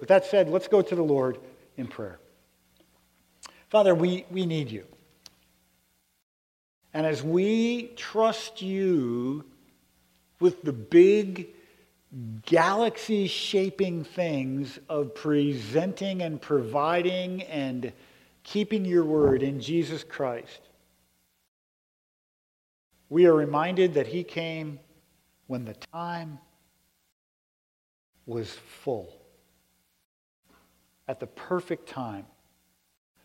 with that said, let's go to the Lord in prayer. Father, we, we need you. And as we trust you with the big galaxy shaping things of presenting and providing and keeping your word in Jesus Christ, we are reminded that he came when the time was full, at the perfect time,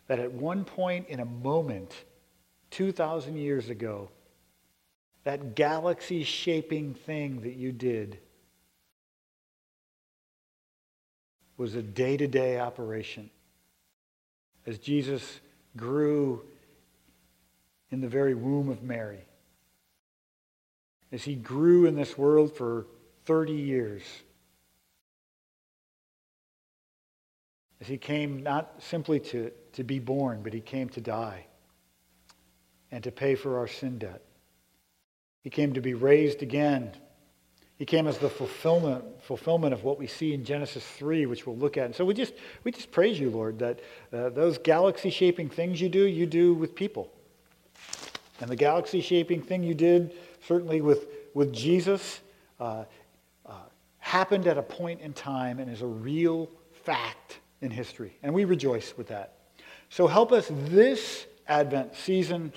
that at one point in a moment, 2,000 years ago, that galaxy shaping thing that you did was a day to day operation. As Jesus grew in the very womb of Mary, as he grew in this world for 30 years, he came not simply to, to be born, but he came to die and to pay for our sin debt. He came to be raised again. He came as the fulfillment, fulfillment of what we see in Genesis 3, which we'll look at. And so we just, we just praise you, Lord, that uh, those galaxy shaping things you do, you do with people. And the galaxy shaping thing you did, certainly with, with Jesus, uh, uh, happened at a point in time and is a real fact in history. And we rejoice with that. So help us this Advent season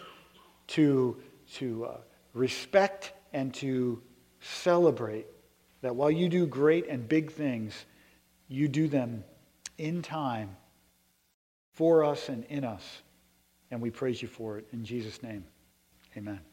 to, to uh, respect and to celebrate that while you do great and big things, you do them in time for us and in us. And we praise you for it. In Jesus' name, amen.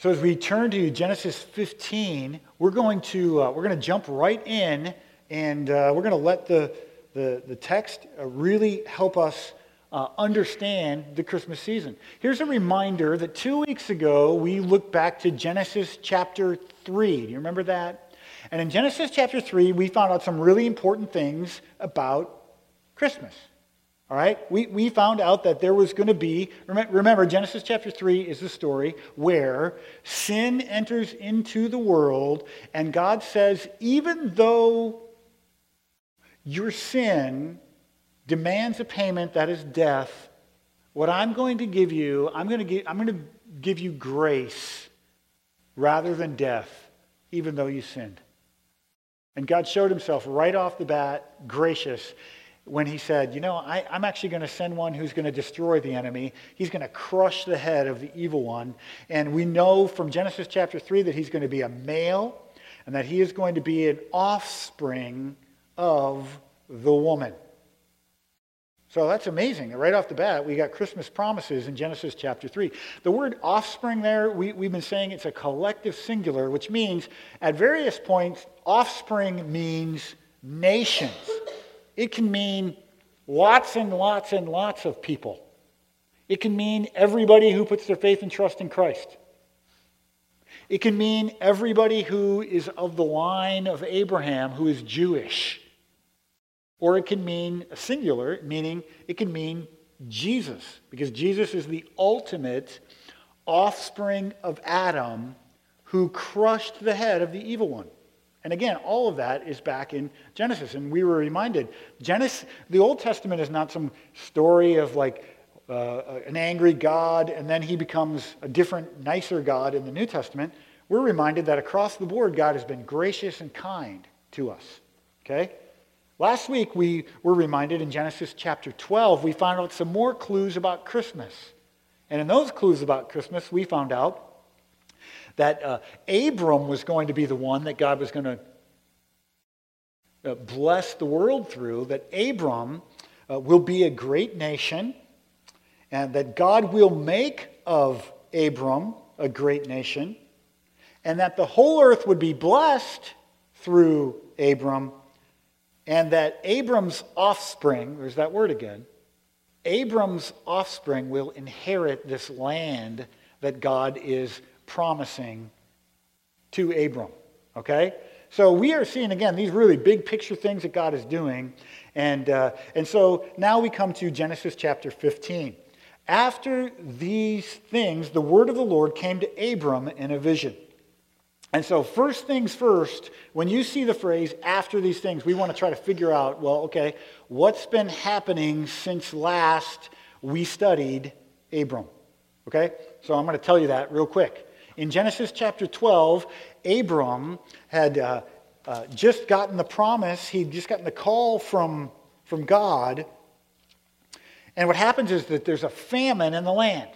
So as we turn to Genesis 15, we're going to, uh, we're going to jump right in and uh, we're going to let the, the, the text uh, really help us uh, understand the Christmas season. Here's a reminder that two weeks ago we looked back to Genesis chapter 3. Do you remember that? And in Genesis chapter 3, we found out some really important things about Christmas. All right? We, we found out that there was going to be, remember, Genesis chapter 3 is the story where sin enters into the world, and God says, even though your sin demands a payment that is death, what I'm going to give you, I'm going to give, I'm going to give you grace rather than death, even though you sinned. And God showed himself right off the bat gracious when he said, You know, I, am actually going to send one who's going to destroy the enemy. He's going to crush the head of the evil one. And we know from Genesis chapter 3 that he's going to be a male and that he is going to be an offspring of the woman. So that's amazing. Right off the bat, we got Christmas promises in Genesis chapter 3. The word offspring there, we, we've been saying it's a collective singular, which means at various points, offspring means nations. It can mean lots and lots and lots of people. It can mean everybody who puts their faith and trust in Christ. It can mean everybody who is of the line of Abraham who is Jewish. Or it can mean singular, meaning it can mean Jesus, because Jesus is the ultimate offspring of Adam who crushed the head of the evil one. And again, all of that is back in Genesis. And we were reminded Genesis, the Old Testament is not some story of like uh, an angry God and then he becomes a different, nicer God in the New Testament. We're reminded that across the board, God has been gracious and kind to us. Okay? Last week, we were reminded in Genesis chapter 12, we found out some more clues about Christmas. And in those clues about Christmas, we found out that uh, Abram was going to be the one that God was going to uh, bless the world through, that Abram uh, will be a great nation, and that God will make of Abram a great nation, and that the whole earth would be blessed through Abram and that Abram's offspring, there's that word again, Abram's offspring will inherit this land that God is promising to Abram. Okay? So we are seeing, again, these really big picture things that God is doing. And, uh, and so now we come to Genesis chapter 15. After these things, the word of the Lord came to Abram in a vision. And so, first things first, when you see the phrase after these things, we want to try to figure out well, okay, what's been happening since last we studied Abram? Okay? So, I'm going to tell you that real quick. In Genesis chapter 12, Abram had uh, uh, just gotten the promise, he'd just gotten the call from, from God. And what happens is that there's a famine in the land.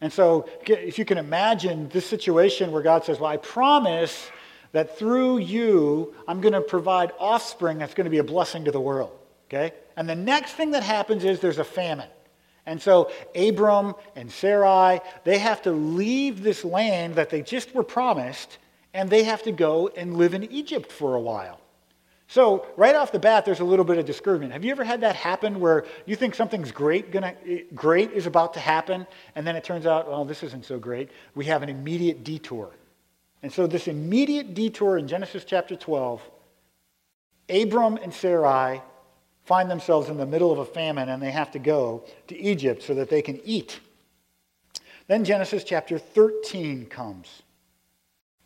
And so, if you can imagine this situation where God says, Well, I promise that through you, I'm going to provide offspring that's going to be a blessing to the world. Okay? And the next thing that happens is there's a famine. And so, Abram and Sarai, they have to leave this land that they just were promised, and they have to go and live in Egypt for a while. So, right off the bat, there's a little bit of discouragement. Have you ever had that happen where you think something's great, gonna, great is about to happen, and then it turns out, oh, this isn't so great? We have an immediate detour. And so, this immediate detour in Genesis chapter 12, Abram and Sarai find themselves in the middle of a famine and they have to go to Egypt so that they can eat. Then Genesis chapter 13 comes.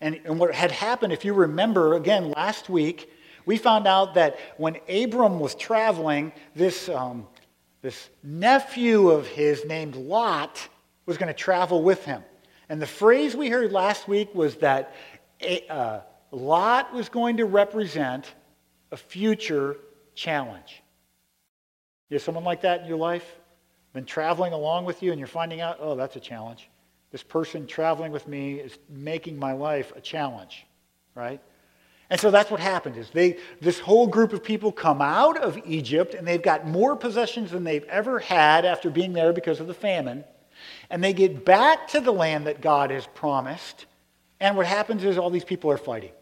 And, and what had happened, if you remember, again, last week, we found out that when Abram was traveling, this, um, this nephew of his named Lot was going to travel with him. And the phrase we heard last week was that uh, Lot was going to represent a future challenge. You have someone like that in your life? Been traveling along with you and you're finding out, oh, that's a challenge. This person traveling with me is making my life a challenge, right? And so that's what happened is they this whole group of people come out of Egypt and they've got more possessions than they've ever had after being there because of the famine. And they get back to the land that God has promised. And what happens is all these people are fighting.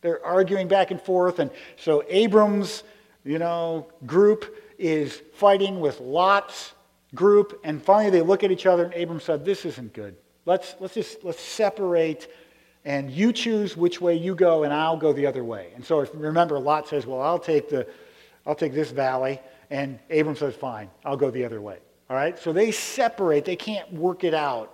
They're arguing back and forth. And so Abram's, you know, group is fighting with Lot's group. And finally they look at each other and Abram said, This isn't good. Let's, let's just let's separate and you choose which way you go, and I'll go the other way. And so, if remember, Lot says, "Well, I'll take the, I'll take this valley," and Abram says, "Fine, I'll go the other way." All right. So they separate; they can't work it out.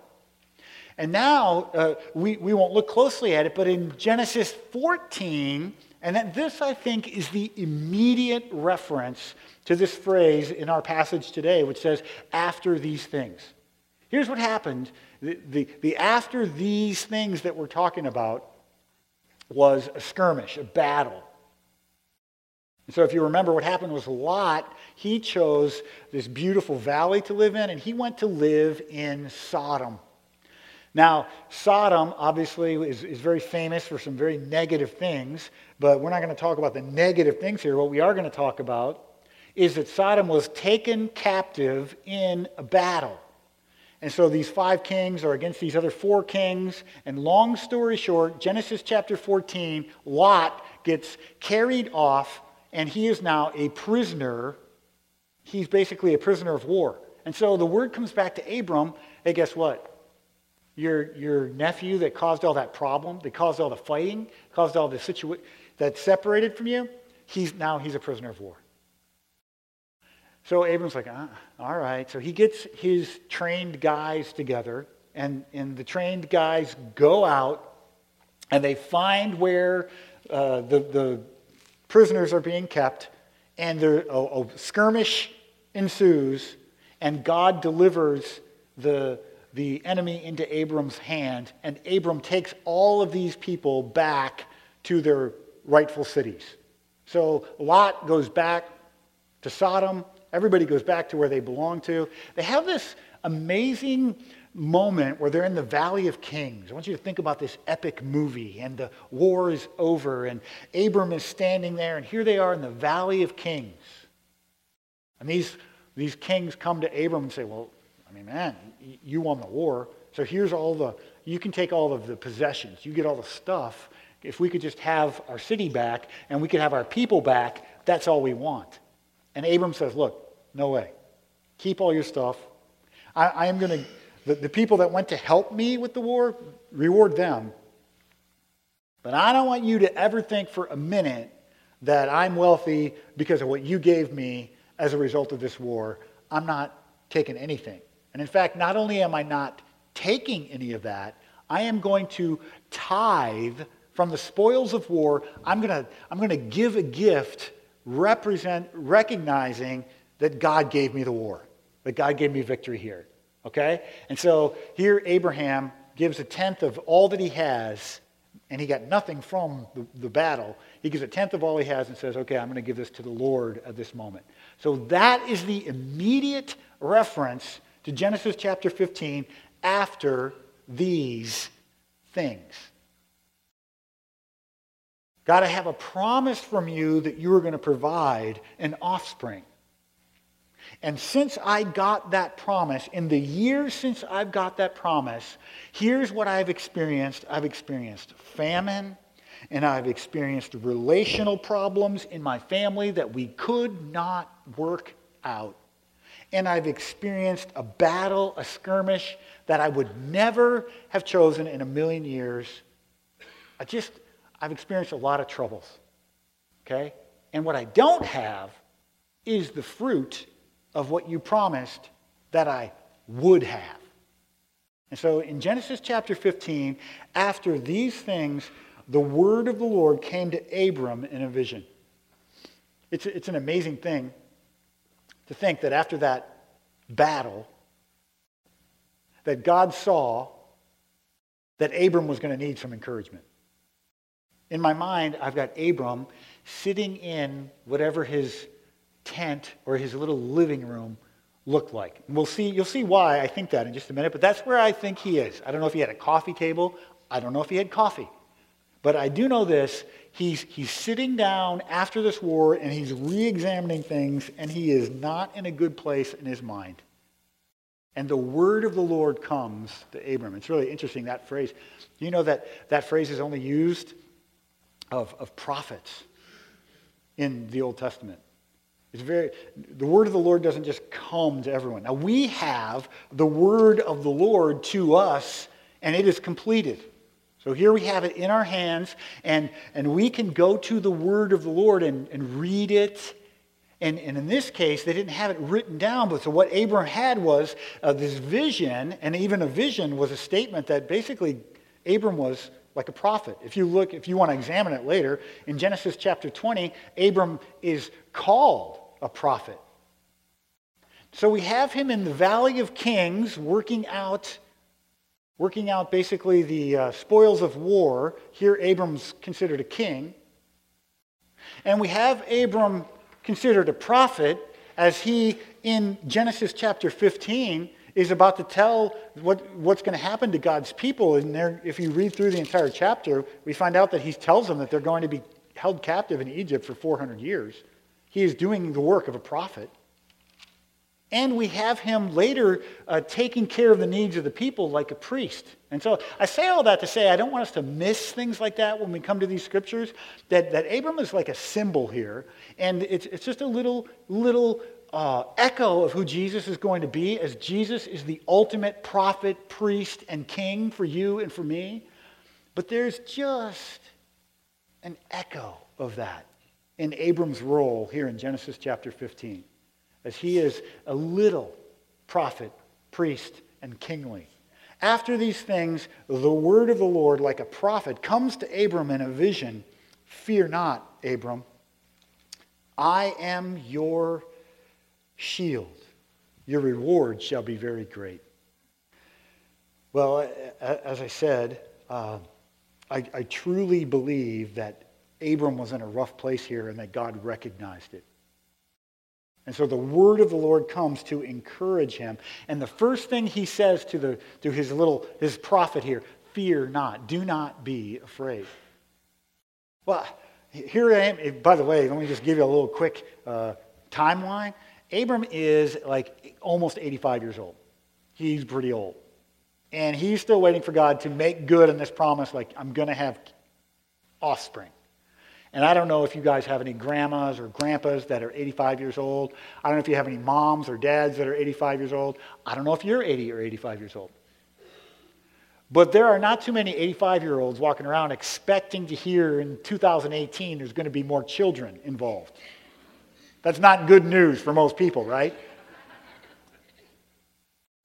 And now uh, we we won't look closely at it, but in Genesis 14, and that this I think is the immediate reference to this phrase in our passage today, which says, "After these things." Here's what happened the, the, the after these things that we're talking about was a skirmish, a battle. And so if you remember what happened was Lot, he chose this beautiful valley to live in, and he went to live in Sodom. Now, Sodom obviously is, is very famous for some very negative things, but we're not going to talk about the negative things here. What we are going to talk about is that Sodom was taken captive in a battle. And so these five kings are against these other four kings. And long story short, Genesis chapter 14, Lot gets carried off, and he is now a prisoner. He's basically a prisoner of war. And so the word comes back to Abram hey, guess what? Your, your nephew that caused all that problem, that caused all the fighting, caused all the situation that separated from you, he's now he's a prisoner of war. So Abram's like, ah, all right. So he gets his trained guys together, and, and the trained guys go out and they find where uh, the, the prisoners are being kept, and there, a, a skirmish ensues, and God delivers the, the enemy into Abram's hand, and Abram takes all of these people back to their rightful cities. So Lot goes back to Sodom, Everybody goes back to where they belong to. They have this amazing moment where they're in the Valley of Kings. I want you to think about this epic movie, and the war is over, and Abram is standing there, and here they are in the Valley of Kings. And these, these kings come to Abram and say, Well, I mean, man, you won the war, so here's all the, you can take all of the possessions, you get all the stuff. If we could just have our city back and we could have our people back, that's all we want. And Abram says, Look, no way. Keep all your stuff. I, I am going to, the, the people that went to help me with the war, reward them. But I don't want you to ever think for a minute that I'm wealthy because of what you gave me as a result of this war. I'm not taking anything. And in fact, not only am I not taking any of that, I am going to tithe from the spoils of war, I'm going to I'm going to give a gift represent, recognizing that God gave me the war, that God gave me victory here. Okay? And so here Abraham gives a tenth of all that he has, and he got nothing from the, the battle. He gives a tenth of all he has and says, Okay, I'm going to give this to the Lord at this moment. So that is the immediate reference to Genesis chapter 15 after these things. God, I have a promise from you that you are going to provide an offspring. And since I got that promise, in the years since I've got that promise, here's what I've experienced I've experienced famine, and I've experienced relational problems in my family that we could not work out. And I've experienced a battle, a skirmish that I would never have chosen in a million years. I just, I've experienced a lot of troubles. Okay? And what I don't have is the fruit of what you promised that I would have. And so in Genesis chapter 15, after these things, the word of the Lord came to Abram in a vision. It's, it's an amazing thing to think that after that battle, that God saw that Abram was going to need some encouragement. In my mind, I've got Abram sitting in whatever his tent or his little living room looked like. And we'll see, you'll see why I think that in just a minute, but that's where I think he is. I don't know if he had a coffee table. I don't know if he had coffee. But I do know this. He's, he's sitting down after this war and he's re examining things, and he is not in a good place in his mind. And the word of the Lord comes to Abram. It's really interesting, that phrase. You know that that phrase is only used of, of prophets in the Old Testament. It's very, the word of the Lord doesn't just come to everyone. Now, we have the word of the Lord to us, and it is completed. So here we have it in our hands, and, and we can go to the word of the Lord and, and read it. And, and in this case, they didn't have it written down, but so what Abram had was uh, this vision, and even a vision was a statement that basically Abram was like a prophet. If you look, if you want to examine it later, in Genesis chapter 20, Abram is called a prophet. So we have him in the Valley of Kings working out, working out basically the uh, spoils of war. Here, Abram's considered a king. And we have Abram considered a prophet as he, in Genesis chapter 15, is about to tell what, what's going to happen to God's people. And there, if you read through the entire chapter, we find out that he tells them that they're going to be held captive in Egypt for 400 years. He is doing the work of a prophet. And we have him later uh, taking care of the needs of the people like a priest. And so I say all that to say I don't want us to miss things like that when we come to these scriptures. That, that Abram is like a symbol here. And it's, it's just a little, little uh, echo of who Jesus is going to be, as Jesus is the ultimate prophet, priest, and king for you and for me. But there's just an echo of that in Abram's role here in Genesis chapter 15, as he is a little prophet, priest, and kingly. After these things, the word of the Lord, like a prophet, comes to Abram in a vision Fear not, Abram. I am your shield. Your reward shall be very great. Well, as I said, uh, I, I truly believe that Abram was in a rough place here and that God recognized it. And so the word of the Lord comes to encourage him. And the first thing he says to, the, to his little his prophet here, fear not, do not be afraid. Well, here I am. By the way, let me just give you a little quick uh, timeline. Abram is like almost 85 years old. He's pretty old. And he's still waiting for God to make good on this promise, like, I'm going to have offspring. And I don't know if you guys have any grandmas or grandpas that are 85 years old. I don't know if you have any moms or dads that are 85 years old. I don't know if you're 80 or 85 years old. But there are not too many 85 year olds walking around expecting to hear in 2018 there's going to be more children involved. That's not good news for most people, right?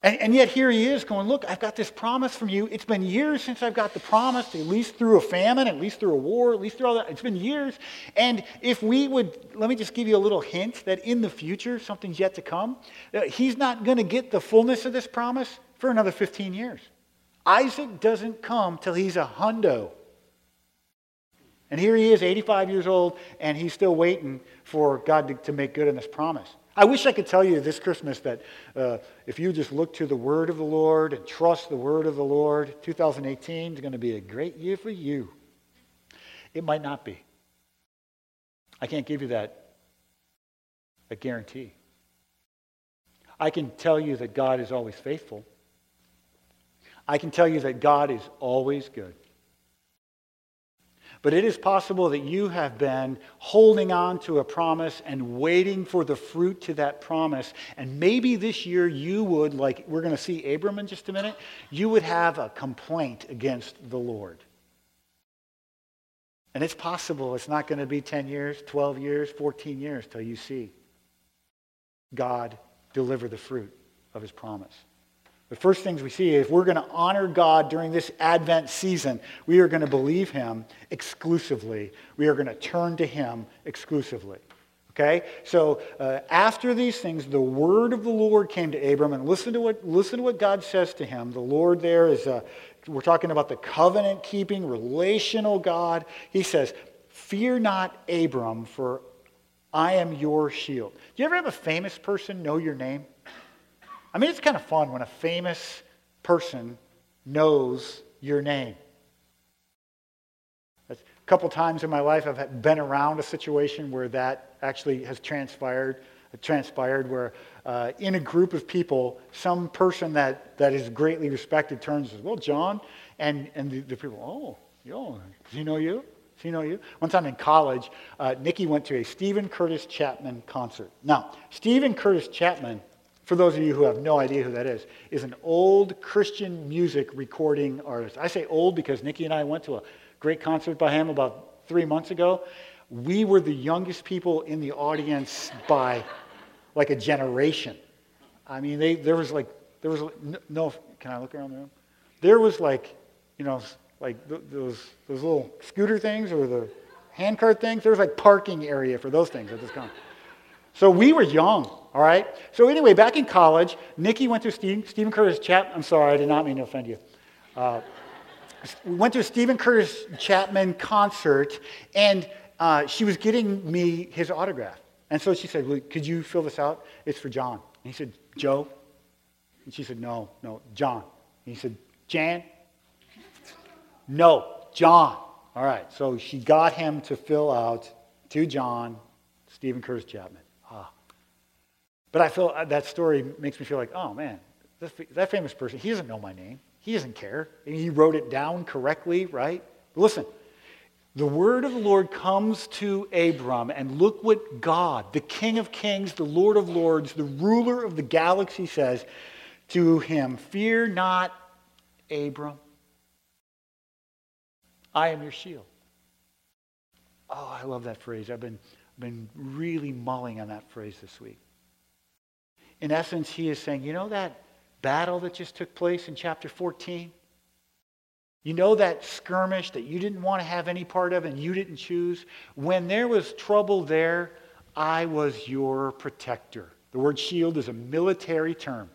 And, and, yet here he is going, Look, I've got this promise from you. It's been years since I've got the promise, at least through a famine, at least through a war, at least through all that. It's been years. And if we would, let me just give you a little hint that in the future, something's yet to come. Uh, he's not going to get the fullness of this promise for another 15 years. Isaac doesn't come till he's a hundo. And here he is, 85 years old, and he's still waiting for God to, to make good on this promise. I wish I could tell you this Christmas that uh, if you just look to the word of the Lord and trust the word of the Lord, 2018 is going to be a great year for you. It might not be. I can't give you that a guarantee. I can tell you that God is always faithful. I can tell you that God is always good. But it is possible that you have been holding on to a promise and waiting for the fruit to that promise. And maybe this year you would, like we're going to see Abram in just a minute, you would have a complaint against the Lord. And it's possible it's not going to be 10 years, 12 years, 14 years till you see God deliver the fruit of his promise. The first things we see, if we're going to honor God during this Advent season, we are going to believe Him exclusively. We are going to turn to Him exclusively. Okay? So uh, after these things, the word of the Lord came to Abram, and listen to what, listen to what God says to him. The Lord there is, uh, we're talking about the covenant keeping, relational God. He says, Fear not, Abram, for I am your shield. Do you ever have a famous person know your name? I mean, it's kind of fun when a famous person knows your name. A couple times in my life, I've been around a situation where that actually has transpired. Transpired where, uh, in a group of people, some person that, that is greatly respected turns and says, "Well, John," and and the, the people, "Oh, yo, does he know you? Does he know you?" One time in college, uh, Nikki went to a Steven Curtis Chapman concert. Now, Steven Curtis Chapman for those of you who have no idea who that is, is an old Christian music recording artist. I say old because Nikki and I went to a great concert by him about three months ago. We were the youngest people in the audience by like a generation. I mean, they, there was like, there was no, can I look around the room? There was like, you know, like those, those little scooter things or the handcart things. There was like parking area for those things at this concert. So we were young, all right? So anyway, back in college, Nikki went to Steve, Steven Curtis Chapman. I'm sorry, I did not mean to offend you. Uh, we went to a Steven Curtis Chapman concert, and uh, she was getting me his autograph. And so she said, well, could you fill this out? It's for John. And he said, Joe? And she said, no, no, John. And he said, Jan? No, John. All right, so she got him to fill out to John, Steven Curtis Chapman. But I feel uh, that story makes me feel like, oh man, that famous person, he doesn't know my name. He doesn't care. And He wrote it down correctly, right? Listen, the word of the Lord comes to Abram, and look what God, the King of Kings, the Lord of Lords, the ruler of the galaxy, says to him Fear not, Abram. I am your shield. Oh, I love that phrase. I've been, been really mulling on that phrase this week. In essence, he is saying, you know that battle that just took place in chapter 14? You know that skirmish that you didn't want to have any part of and you didn't choose? When there was trouble there, I was your protector. The word shield is a military term.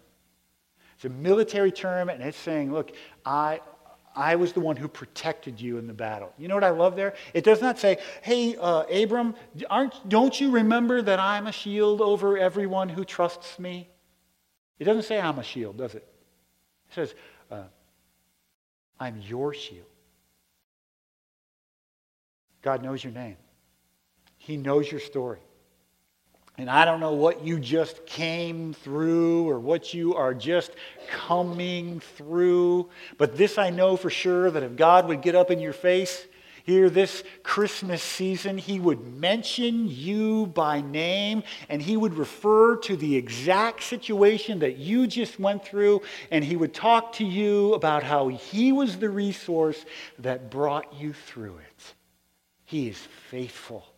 It's a military term, and it's saying, look, I, I was the one who protected you in the battle. You know what I love there? It does not say, hey, uh, Abram, aren't, don't you remember that I'm a shield over everyone who trusts me? It doesn't say I'm a shield, does it? It says, uh, I'm your shield. God knows your name. He knows your story. And I don't know what you just came through or what you are just coming through, but this I know for sure that if God would get up in your face here this Christmas season, He would mention you by name and He would refer to the exact situation that you just went through and He would talk to you about how He was the resource that brought you through it. He is faithful.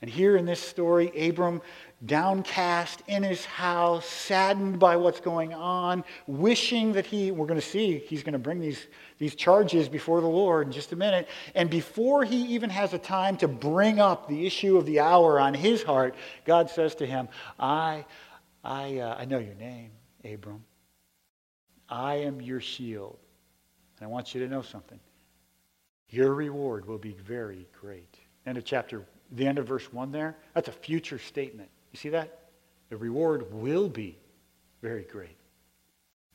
And here in this story, Abram, downcast in his house, saddened by what's going on, wishing that he, we're going to see, he's going to bring these, these charges before the Lord in just a minute. And before he even has a time to bring up the issue of the hour on his heart, God says to him, I, I, uh, I know your name, Abram. I am your shield. And I want you to know something. Your reward will be very great. End of chapter the end of verse 1 there, that's a future statement. You see that? The reward will be very great.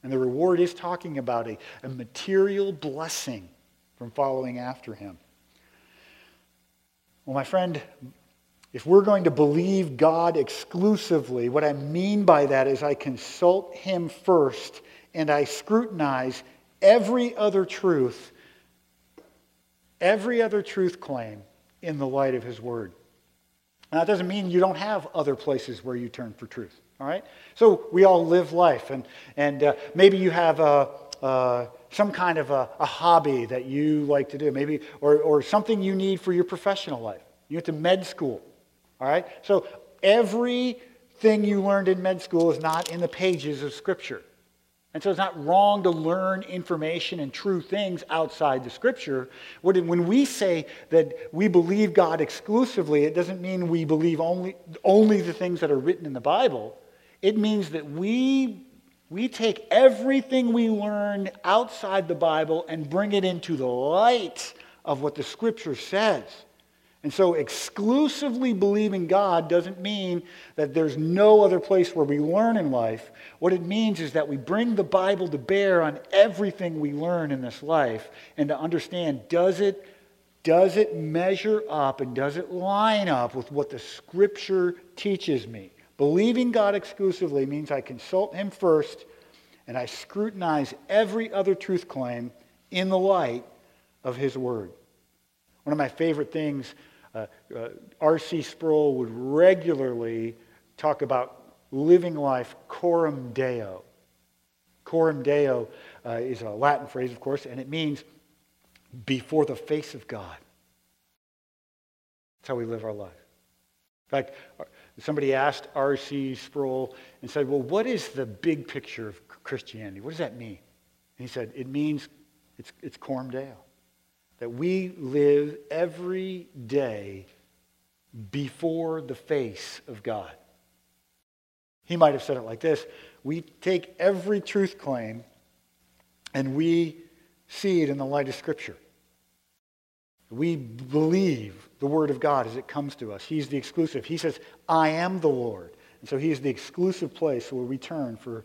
And the reward is talking about a, a material blessing from following after him. Well, my friend, if we're going to believe God exclusively, what I mean by that is I consult Him first and I scrutinize every other truth, every other truth claim in the light of his word. Now, that doesn't mean you don't have other places where you turn for truth, all right? So we all live life, and, and uh, maybe you have a, uh, some kind of a, a, hobby that you like to do, maybe, or, or something you need for your professional life. You went to med school, all right? So everything you learned in med school is not in the pages of Scripture. And so it's not wrong to learn information and true things outside the scripture. When we say that we believe God exclusively, it doesn't mean we believe only, only the things that are written in the Bible. It means that we, we take everything we learn outside the Bible and bring it into the light of what the scripture says. And so, exclusively believing God doesn't mean that there's no other place where we learn in life. What it means is that we bring the Bible to bear on everything we learn in this life and to understand does it, does it measure up and does it line up with what the Scripture teaches me? Believing God exclusively means I consult Him first and I scrutinize every other truth claim in the light of His Word. One of my favorite things Uh, uh, R.C. Sproul would regularly talk about living life coram deo. Coram deo uh, is a Latin phrase, of course, and it means before the face of God. That's how we live our life. In fact, uh, somebody asked R.C. Sproul and said, Well, what is the big picture of Christianity? What does that mean? And he said, It means it's, it's coram deo that we live every day before the face of God. He might have said it like this We take every truth claim and we see it in the light of Scripture. We believe the Word of God as it comes to us. He's the exclusive. He says, I am the Lord. And so He is the exclusive place where we turn for,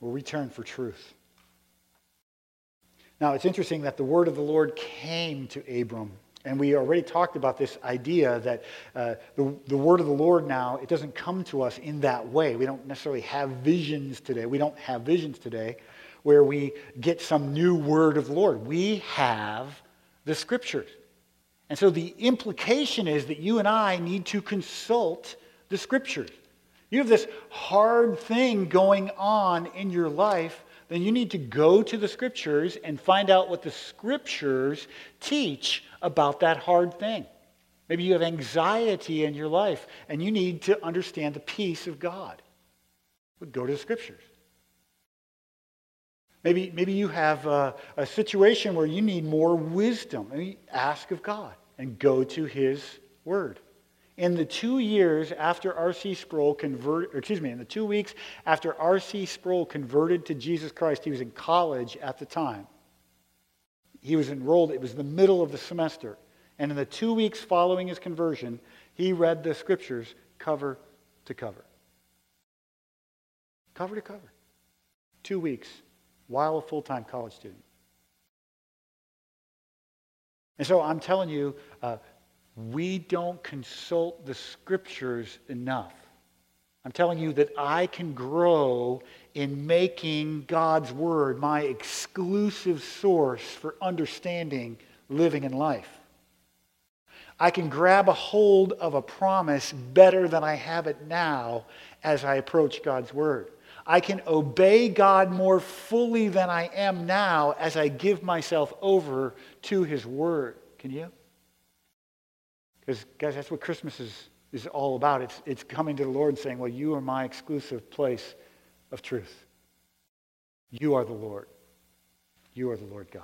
where we turn for truth. Now, it's interesting that the word of the Lord came to Abram. And we already talked about this idea that uh, the, the word of the Lord now, it doesn't come to us in that way. We don't necessarily have visions today. We don't have visions today where we get some new word of the Lord. We have the scriptures. And so the implication is that you and I need to consult the scriptures. You have this hard thing going on in your life then you need to go to the scriptures and find out what the scriptures teach about that hard thing. Maybe you have anxiety in your life and you need to understand the peace of God. But go to the scriptures. Maybe, maybe you have a, a situation where you need more wisdom. Ask of God and go to his word. In the two years after R.C. Sproul converted, excuse me, in the two weeks after R.C. Sproul converted to Jesus Christ, he was in college at the time. He was enrolled, it was the middle of the semester. And in the two weeks following his conversion, he read the scriptures cover to cover. Cover to cover. Two weeks while a full time college student. And so I'm telling you, uh, we don't consult the scriptures enough. I'm telling you that I can grow in making God's word my exclusive source for understanding living in life. I can grab a hold of a promise better than I have it now as I approach God's word. I can obey God more fully than I am now as I give myself over to his word. Can you? Because, guys, that's what Christmas is, is all about. It's, it's coming to the Lord and saying, Well, you are my exclusive place of truth. You are the Lord. You are the Lord God.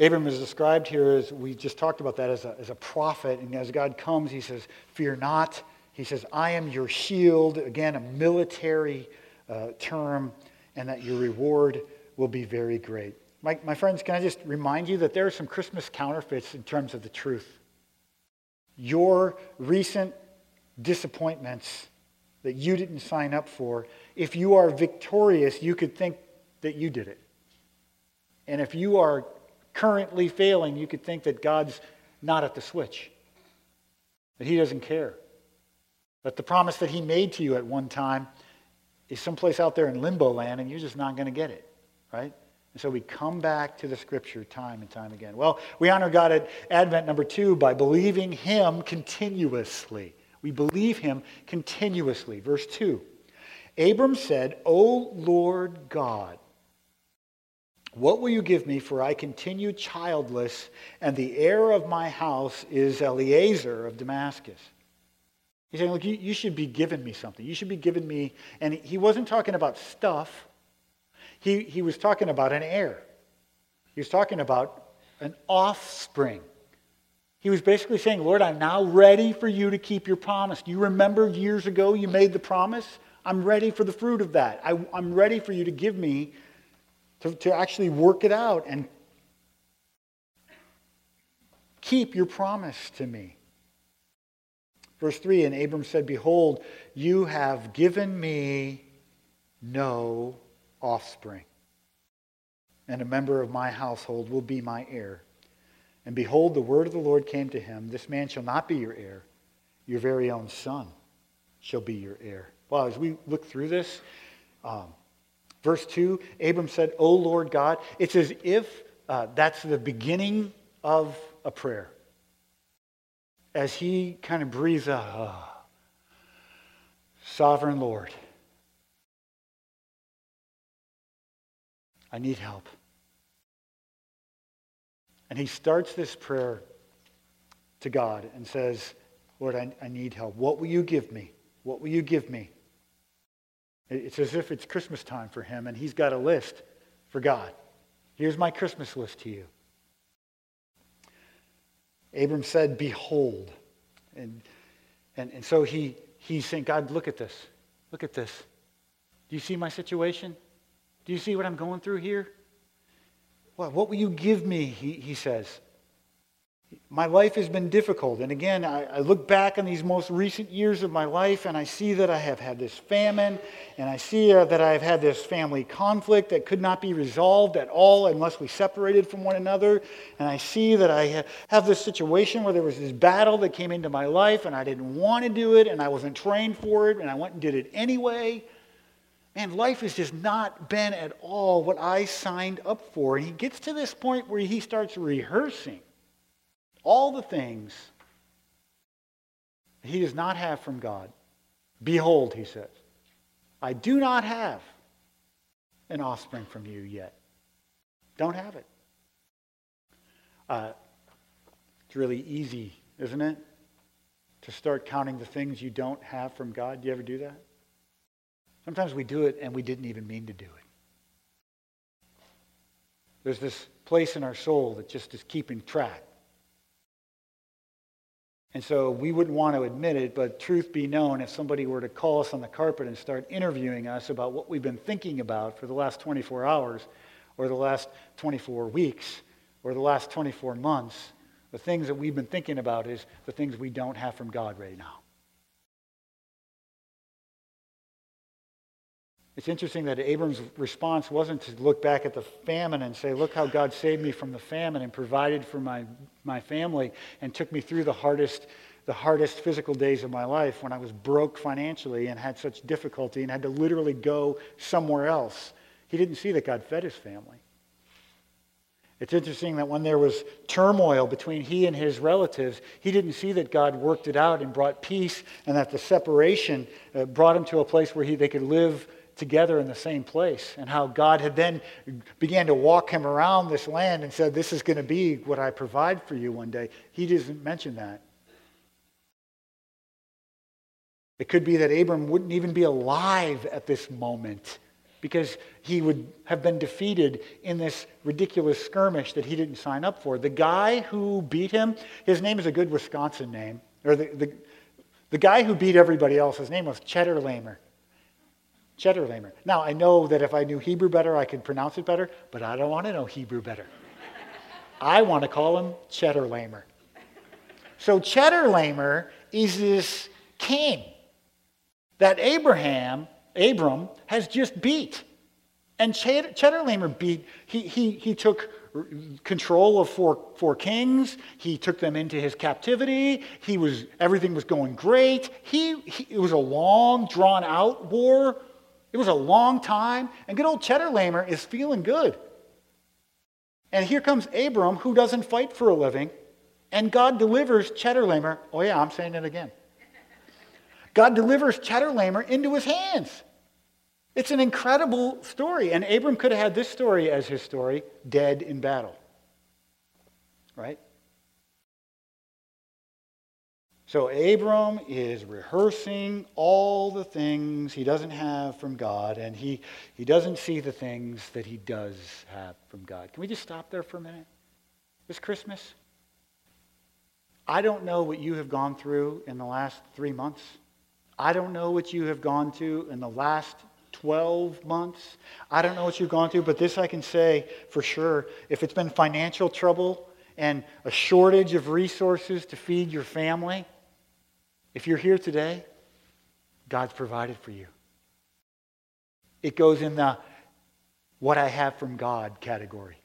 Abram is described here as we just talked about that as a, as a prophet. And as God comes, he says, Fear not. He says, I am your shield. Again, a military uh, term, and that your reward will be very great. My, my friends, can I just remind you that there are some Christmas counterfeits in terms of the truth. Your recent disappointments that you didn't sign up for, if you are victorious, you could think that you did it. And if you are currently failing, you could think that God's not at the switch, that He doesn't care, that the promise that He made to you at one time is someplace out there in limbo land and you're just not going to get it, right? And so we come back to the scripture time and time again. Well, we honor God at Advent number two by believing Him continuously. We believe Him continuously. Verse 2 Abram said, O Lord God, what will you give me, for I continue childless, and the heir of my house is Eliezer of Damascus? He's saying, Look, you, you should be giving me something. You should be giving me. And he wasn't talking about stuff, he, he was talking about an heir. He was talking about an offspring. He was basically saying, Lord, I'm now ready for you to keep your promise. Do you remember years ago you made the promise? I'm ready for the fruit of that. I, am ready for you to give me, to, to actually work it out and keep your promise to me. Verse 3 And Abram said, Behold, you have given me no offspring, and a member of my household will be my heir. And behold, the word of the Lord came to him This man shall not be your heir, your very own son shall be your heir. Well, as we look through this, um, verse 2, Abram said, O Lord God, it's as if uh, that's the beginning of a prayer as he kind of breathes out, oh, Sovereign Lord, I need help. And he starts this prayer to God and says, Lord, I, I need help. What will you give me? What will you give me? It's as if it's Christmas time for him, and he's got a list for God. Here's my Christmas list to you. Abram said, Behold. And, and, and so he, he's saying, God, look at this. Look at this. Do you see my situation? Do you see what I'm going through here? What, what will you give me? He, he says my life has been difficult. And again, I, I, look back on these most recent years of my life and I see that I have had this famine and I see uh, that I've had this family conflict that could not be resolved at all unless we separated from one another. And I see that I ha- have this situation where there was this battle that came into my life and I didn't want to do it and I wasn't trained for it and I went and did it anyway. Man, life has just not been at all what I signed up for. And he gets to this point where he starts rehearsing all the things he does not have from God. Behold, he says, I do not have an offspring from you yet. Don't have it. Uh, it's really easy, isn't it? To start counting the things you don't have from God. Do you ever do that? Sometimes we do it and we didn't even mean to do it. There's this place in our soul that just is keeping track. And so we wouldn't want to admit it, but truth be known, if somebody were to call us on the carpet and start interviewing us about what we've been thinking about for the last 24 hours, or the last 24 weeks, or the last 24 months, the things that we've been thinking about is the things we don't have from God right now. It's interesting that Abram's response wasn't to look back at the famine and say, Look how God saved me from the famine and provided for my, my family and took me through the hardest, the hardest physical days of my life when I was broke financially and had such difficulty and had to literally go somewhere else. He didn't see that God fed his family. It's interesting that when there was turmoil between he and his relatives, he didn't see that God worked it out and brought peace and that the separation uh, brought him to a place where he, they could live together in the same place and how God had then began to walk him around this land and said, This is going to be what I provide for you one day. He doesn't mention that. It could be that Abram wouldn't even be alive at this moment because he would have been defeated in this ridiculous skirmish that he didn't sign up for. The guy who beat him, his name is a good Wisconsin name, or the, the, the guy who beat everybody else, his name was Chedorlaomer. Chedorlaomer. Now, I know that if I knew Hebrew better, I could pronounce it better, but I don't want to know Hebrew better. I want to call him Chedorlaomer. So Chedorlaomer is this king that Abraham Abram has just beat. And Chedorlaomer beat, he, he, he took control of four, four kings. He took them into his captivity. He was, everything was going great. He, he, it was a long, drawn out war. It was a long time. And good old Cheddar Lamer is feeling good. And here comes Abram, who doesn't fight for a living. And God delivers Cheddar Lamer. Oh, yeah, I'm saying it again. God delivers Cheddar Lamer into his hands. It's an incredible story. And Abram could have had this story as his story dead in battle. Right? So Abram is rehearsing all the things he doesn't have from God, and he, he doesn't see the things that he does have from God. Can we just stop there for a minute? This Christmas? I don't know what you have gone through in the last three months. I don't know what you have gone through in the last 12 months. I don't know what you've gone through, but this I can say for sure. If it's been financial trouble and a shortage of resources to feed your family, if you're here today, God's provided for you. It goes in the what I have from God category.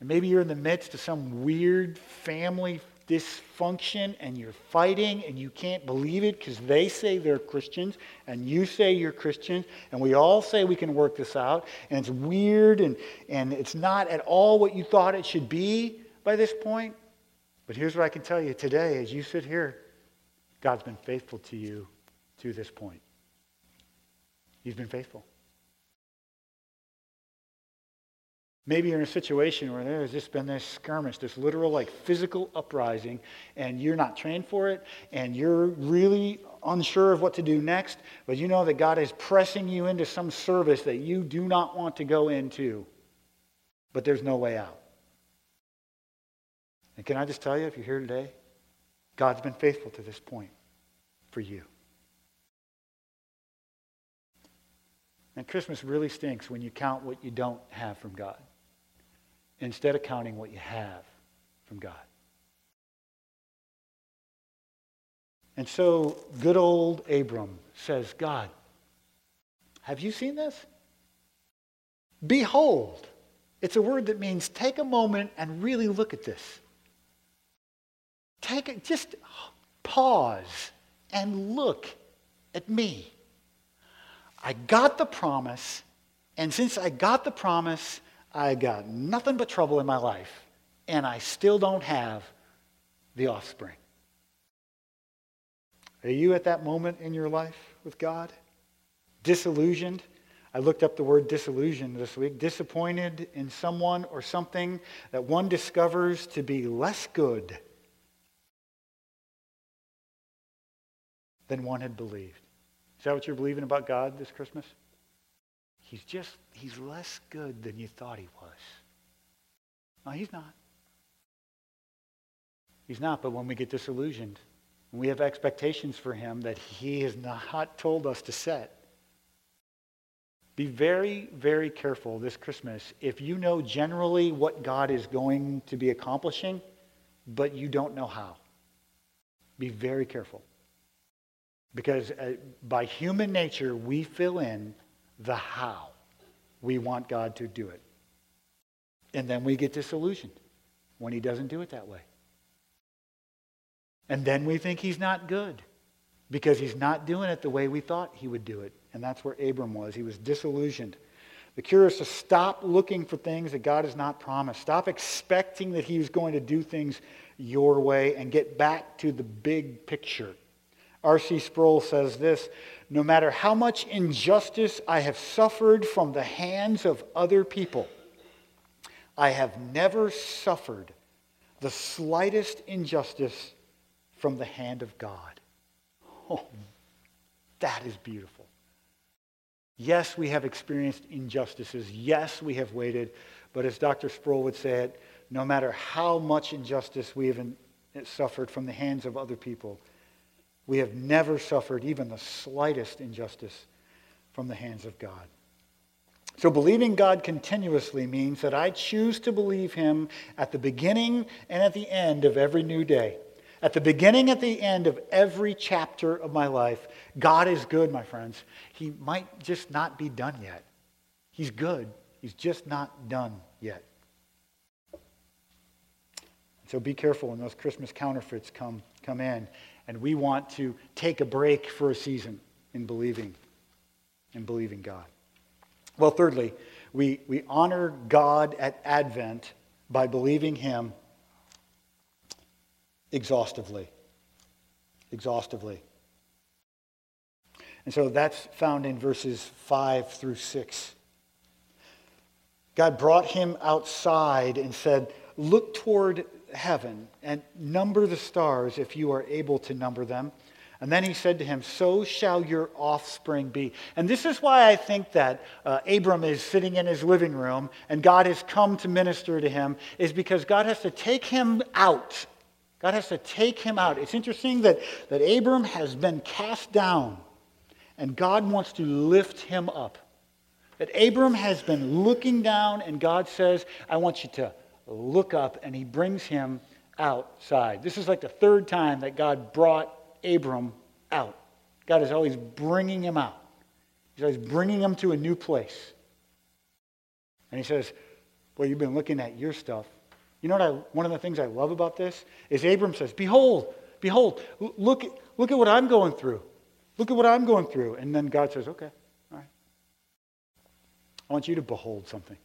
And maybe you're in the midst of some weird family dysfunction and you're fighting and you can't believe it because they say they're Christians and you say you're Christians and we all say we can work this out and it's weird and, and it's not at all what you thought it should be by this point. But here's what I can tell you today as you sit here God's been faithful to you to this point. He's been faithful. Maybe you're in a situation where there's just been this skirmish, this literal, like physical uprising, and you're not trained for it, and you're really unsure of what to do next, but you know that God is pressing you into some service that you do not want to go into, but there's no way out. And can I just tell you, if you're here today, God's been faithful to this point for you. And Christmas really stinks when you count what you don't have from God instead of counting what you have from God. And so good old Abram says, God, have you seen this? Behold. It's a word that means take a moment and really look at this. Take it, just pause and look at me. I got the promise, and since I got the promise, I got nothing but trouble in my life, and I still don't have the offspring. Are you at that moment in your life with God? Disillusioned? I looked up the word disillusioned this week. Disappointed in someone or something that one discovers to be less good than one had believed. Is that what you're believing about God this Christmas? He's just, he's less good than you thought he was. No, he's not. He's not, but when we get disillusioned, when we have expectations for him that he has not told us to set, be very, very careful this Christmas. If you know generally what God is going to be accomplishing, but you don't know how, be very careful. Because uh, by human nature, we fill in the how we want God to do it. And then we get disillusioned when he doesn't do it that way. And then we think he's not good because he's not doing it the way we thought he would do it. And that's where Abram was. He was disillusioned. The cure is to stop looking for things that God has not promised. Stop expecting that he was going to do things your way and get back to the big picture. R.C. Sproul says this No matter how much injustice I have suffered from the hands of other people, I have never suffered the slightest injustice from the hand of God. Oh, that is beautiful. Yes, we have experienced injustices. Yes, we have waited. But as Dr. Sproul would say it, no matter how much injustice we have suffered from the hands of other people, we have never suffered even the slightest injustice from the hands of God. So believing God continuously means that I choose to believe him at the beginning and at the end of every new day. At the beginning, at the end of every chapter of my life, God is good, my friends. He might just not be done yet. He's good. He's just not done yet. So be careful when those Christmas counterfeits come, come in. And we want to take a break for a season in believing, in believing God. Well, thirdly, we, we honor God at Advent by believing Him exhaustively. Exhaustively. And so that's found in verses 5 through 6. God brought him outside and said, Look toward heaven and number the stars if you are able to number them. And then he said to him, So shall your offspring be. And this is why I think that uh, Abram is sitting in his living room and God has come to minister to him, is because God has to take him out. God has to take him out. It's interesting that, that Abram has been cast down and God wants to lift him up. That Abram has been looking down and God says, I want you to look up, and he brings him outside. This is like the third time that God brought Abram out. God is always bringing him out. He's always bringing him to a new place. And he says, Well, you've been looking at your stuff. You know what I, one of the things I love about this is Abram says, Behold, behold, look, look at what I'm going through. Look at what I'm going through. And then God says, Okay, all right. I want you to behold something.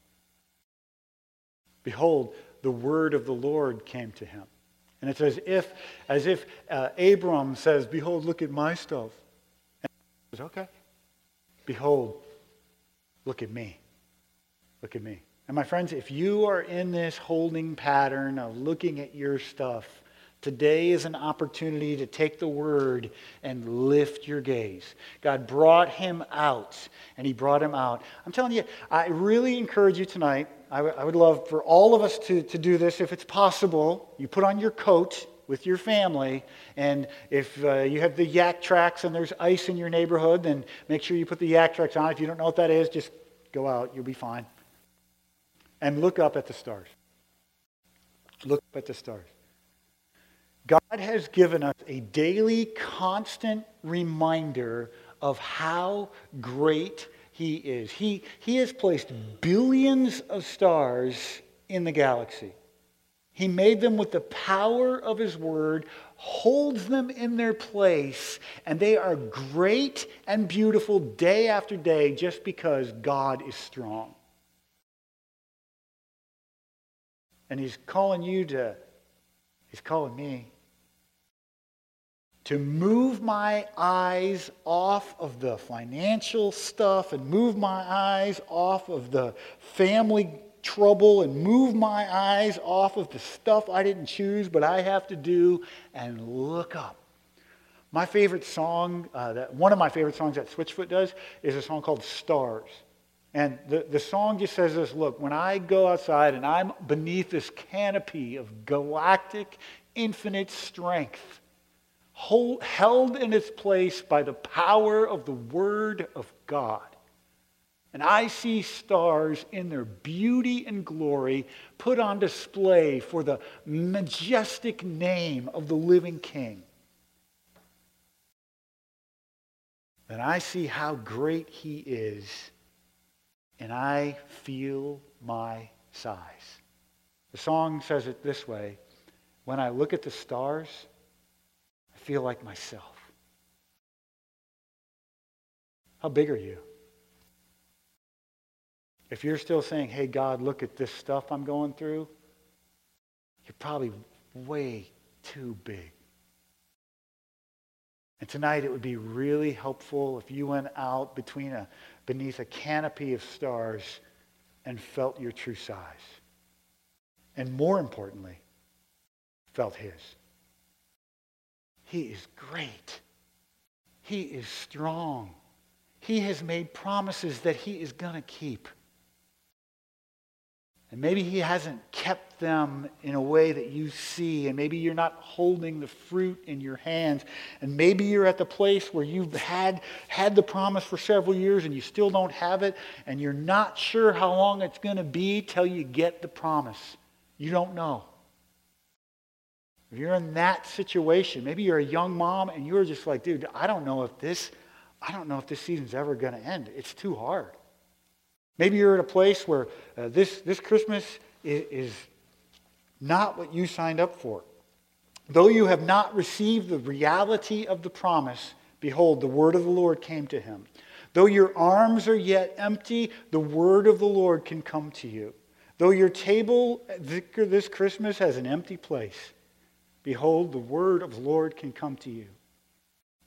Behold, the word of the Lord came to him. And it's as if, as if uh, Abram says, Behold, look at my stuff. And he says, Okay. Behold, look at me. Look at me. And my friends, if you are in this holding pattern of looking at your stuff, Today is an opportunity to take the word and lift your gaze. God brought him out, and he brought him out. I'm telling you, I really encourage you tonight. I, w- I would love for all of us to, to do this if it's possible. You put on your coat with your family, and if uh, you have the Yaktrax and there's ice in your neighborhood, then make sure you put the Yaktrax on. If you don't know what that is, just go out. You'll be fine. And look up at the stars. Look up at the stars. God has given us a daily, constant reminder of how great He is. He, he has placed billions of stars in the galaxy. He made them with the power of His Word, holds them in their place, and they are great and beautiful day after day just because God is strong. And He's calling you to He's calling me to move my eyes off of the financial stuff and move my eyes off of the family trouble and move my eyes off of the stuff I didn't choose but I have to do and look up. My favorite song, uh, that, one of my favorite songs that Switchfoot does, is a song called Stars. And the, the song just says this look, when I go outside and I'm beneath this canopy of galactic, infinite strength, hold, held in its place by the power of the Word of God. And I see stars in their beauty and glory put on display for the majestic name of the living King. And I see how great he is and I feel my size. The song says it this way When I look at the stars, feel like myself. How big are you? If you're still saying, hey, God, look at this stuff I'm going through, you're probably way too big. And tonight it would be really helpful if you went out between a, beneath a canopy of stars and felt your true size. And more importantly, felt his. He is great. He is strong. He has made promises that he is going to keep. And maybe he hasn't kept them in a way that you see, and maybe you're not holding the fruit in your hands, and maybe you're at the place where you've had, had the promise for several years and you still don't have it, and you're not sure how long it's going to be till you get the promise. You don't know. If you're in that situation, maybe you're a young mom and you're just like, dude, I don't know if this, I don't know if this season's ever going to end. It's too hard. Maybe you're at a place where uh, this, this Christmas is, is not what you signed up for. Though you have not received the reality of the promise, behold, the word of the Lord came to him. Though your arms are yet empty, the word of the Lord can come to you. Though your table this Christmas has an empty place, behold, the word of the Lord can come to you.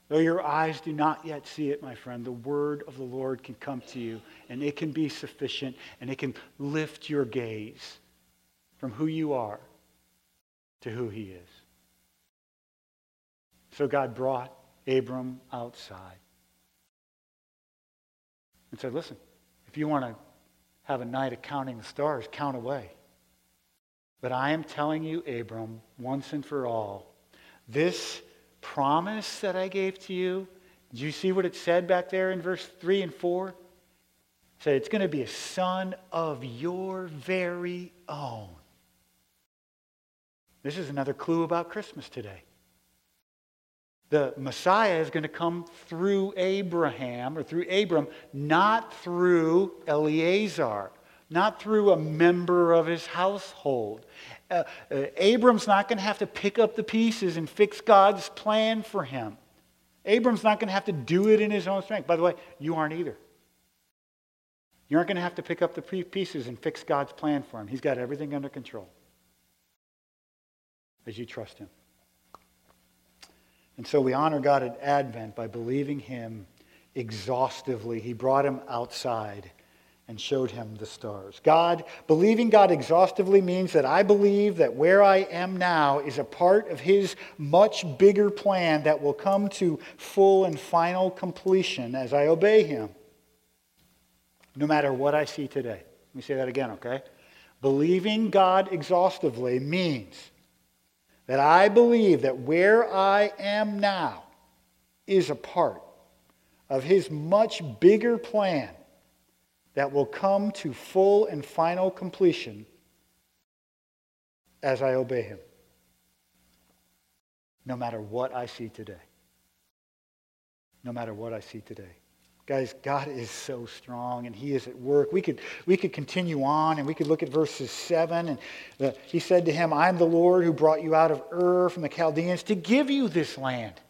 Though your eyes do not yet see it, my friend, the word of the Lord can come to you, and it can be sufficient, and it can lift your gaze from who you are to who he is. So God brought Abram outside and said, Listen, if you want to have a night of counting the stars, count away. But I am telling you, Abram, once and for all, this promise that I gave to you, do you see what it said back there in verse 3 and 4? It said it's going to be a son of your very own. This is another clue about Christmas today. The Messiah is going to come through Abraham or through Abram, not through Eliezer, not through a member of his household. Uh, uh, Abram's not going to have to pick up the pieces and fix God's plan for him. Abram's not going to have to do it in his own strength. By the way, you aren't either. You aren't going to have to pick up the pieces and fix God's plan for him. He's got everything under control as you trust him. And so we honor God at Advent by believing him exhaustively. He brought him outside and showed him the stars. God, believing God exhaustively means that I believe that where I am now is a part of his much bigger plan that will come to full and final completion as I obey him, no matter what I see today. Let me say that again, okay? Believing God exhaustively means that I believe that where I am now is a part of his much bigger plan that will come to full and final completion as I obey him, no matter what I see today. No matter what I see today. Guys, God is so strong and He is at work. We could, we could continue on and we could look at verses 7. And the, He said to him, I am the Lord who brought you out of Ur from the Chaldeans to give you this land.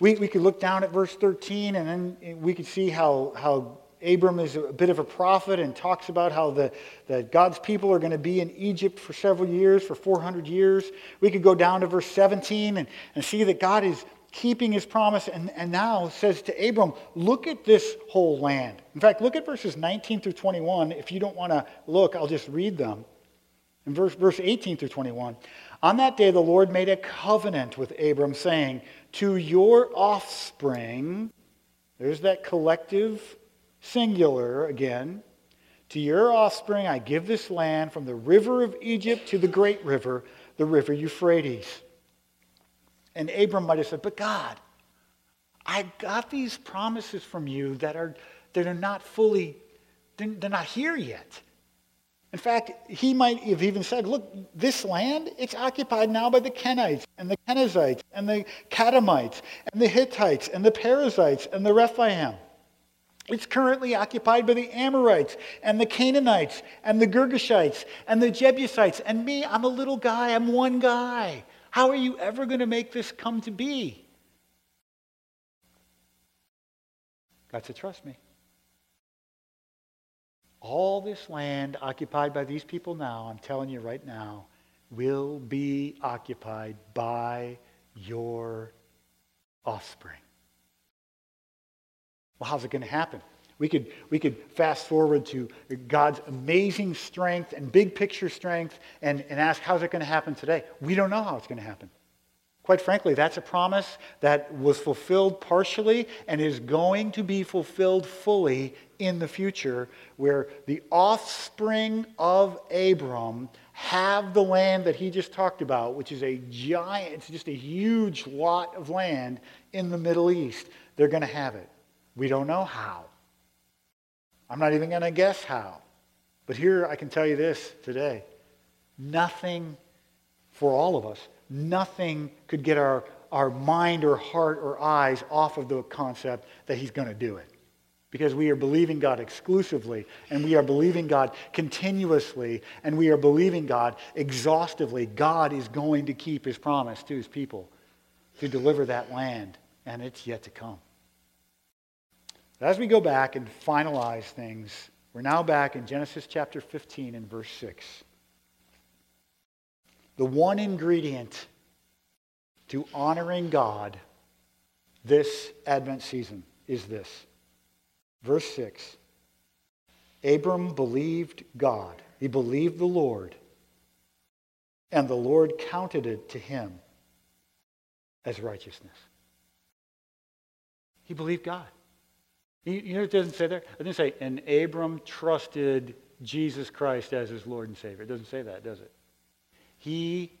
We, we could look down at verse 13 and then we could see how, how Abram is a bit of a prophet and talks about how the, the God's people are going to be in Egypt for several years, for 400 years. We could go down to verse 17 and, and see that God is keeping his promise and, and now says to Abram, look at this whole land. In fact, look at verses 19 through 21. If you don't want to look, I'll just read them. In verse, verse 18 through 21, on that day the Lord made a covenant with Abram, saying, To your offspring, there's that collective singular again, to your offspring I give this land from the river of Egypt to the great river, the river Euphrates. And Abram might have said, But God, I got these promises from you that are, that are not fully, they're not here yet. In fact, he might have even said, Look, this land, it's occupied now by the Kenites and the Kenizzites and the Kadmonites and the Hittites and the Perizzites and the Rephaim. It's currently occupied by the Amorites and the Canaanites and the Girgashites and the Jebusites. And me, I'm a little guy, I'm one guy. How are you ever going to make this come to be? God said, Trust me. All this land occupied by these people now, I'm telling you right now, will be occupied by your offspring. Well, how's it going to happen? We could, we could fast forward to God's amazing strength and big picture strength and, and ask, how's it going to happen today? We don't know how it's going to happen. Quite frankly, that's a promise that was fulfilled partially and is going to be fulfilled fully in the future, where the offspring of Abram have the land that he just talked about, which is a giant, it's just a huge lot of land in the Middle East. They're going to have it. We don't know how. I'm not even going to guess how. But here I can tell you this today nothing for all of us, nothing could get our, our mind or heart or eyes off of the concept that he's going to do it. Because we are believing God exclusively, and we are believing God continuously, and we are believing God exhaustively. God is going to keep his promise to his people to deliver that land, and it's yet to come. As we go back and finalize things, we're now back in Genesis chapter 15 and verse 6. The one ingredient to honoring God this Advent season is this. Verse 6 Abram believed God, he believed the Lord, and the Lord counted it to him as righteousness. He believed God. You know, it doesn't say there? It doesn't say, and Abram trusted Jesus Christ as his Lord and Savior. It doesn't say that, does it? He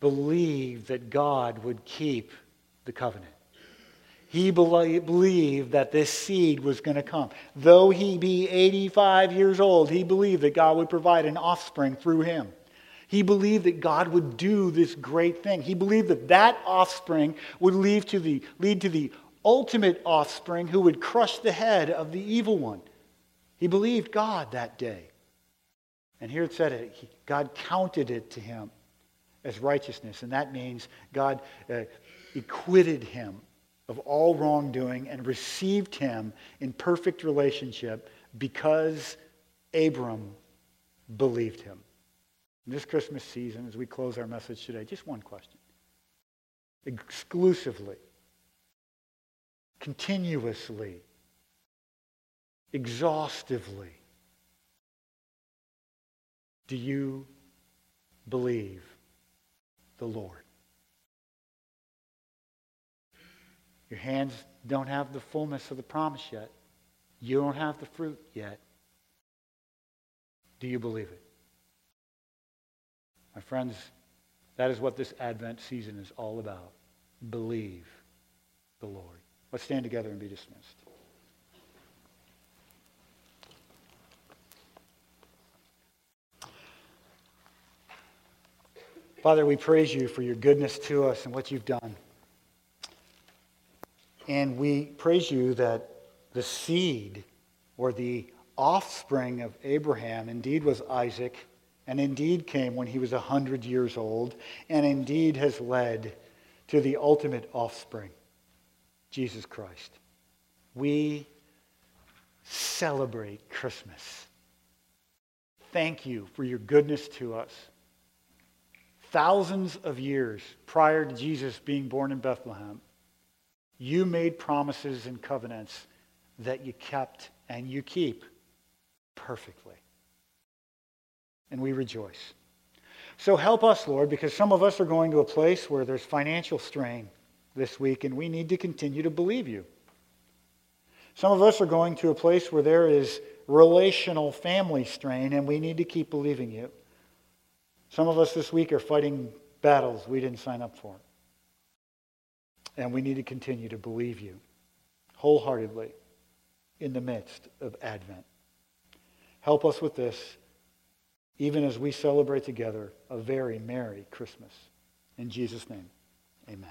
believed that God would keep the covenant. He believed that this seed was going to come. Though he be 85 years old, he believed that God would provide an offspring through him. He believed that God would do this great thing. He believed that that offspring would lead to the, lead to the ultimate offspring who would crush the head of the evil one. He believed God that day. And here it said it, God counted it to him as righteousness. And that means God uh, acquitted him of all wrongdoing and received him in perfect relationship because Abram believed him. In this Christmas season, as we close our message today, just one question. Exclusively, continuously, exhaustively, do you believe the Lord? Your hands don't have the fullness of the promise yet. You don't have the fruit yet. Do you believe it? My friends, that is what this Advent season is all about. Believe the Lord. Let's stand together and be dismissed. Father, we praise you for your goodness to us and what you've done. And we praise you that the seed or the offspring of Abraham indeed was Isaac, and indeed came when he was a 100 years old, and indeed has led to the ultimate offspring, Jesus Christ. We celebrate Christmas. Thank you for your goodness to us. Thousands of years prior to Jesus being born in Bethlehem, you made promises and covenants that you kept and you keep perfectly. And we rejoice. So help us, Lord, because some of us are going to a place where there's financial strain this week and we need to continue to believe you. Some of us are going to a place where there is relational family strain and we need to keep believing you. Some of us this week are fighting battles we didn't sign up for. And we need to continue to believe you wholeheartedly in the midst of Advent. Help us with this, even as we celebrate together a very Merry Christmas. In Jesus' name, amen.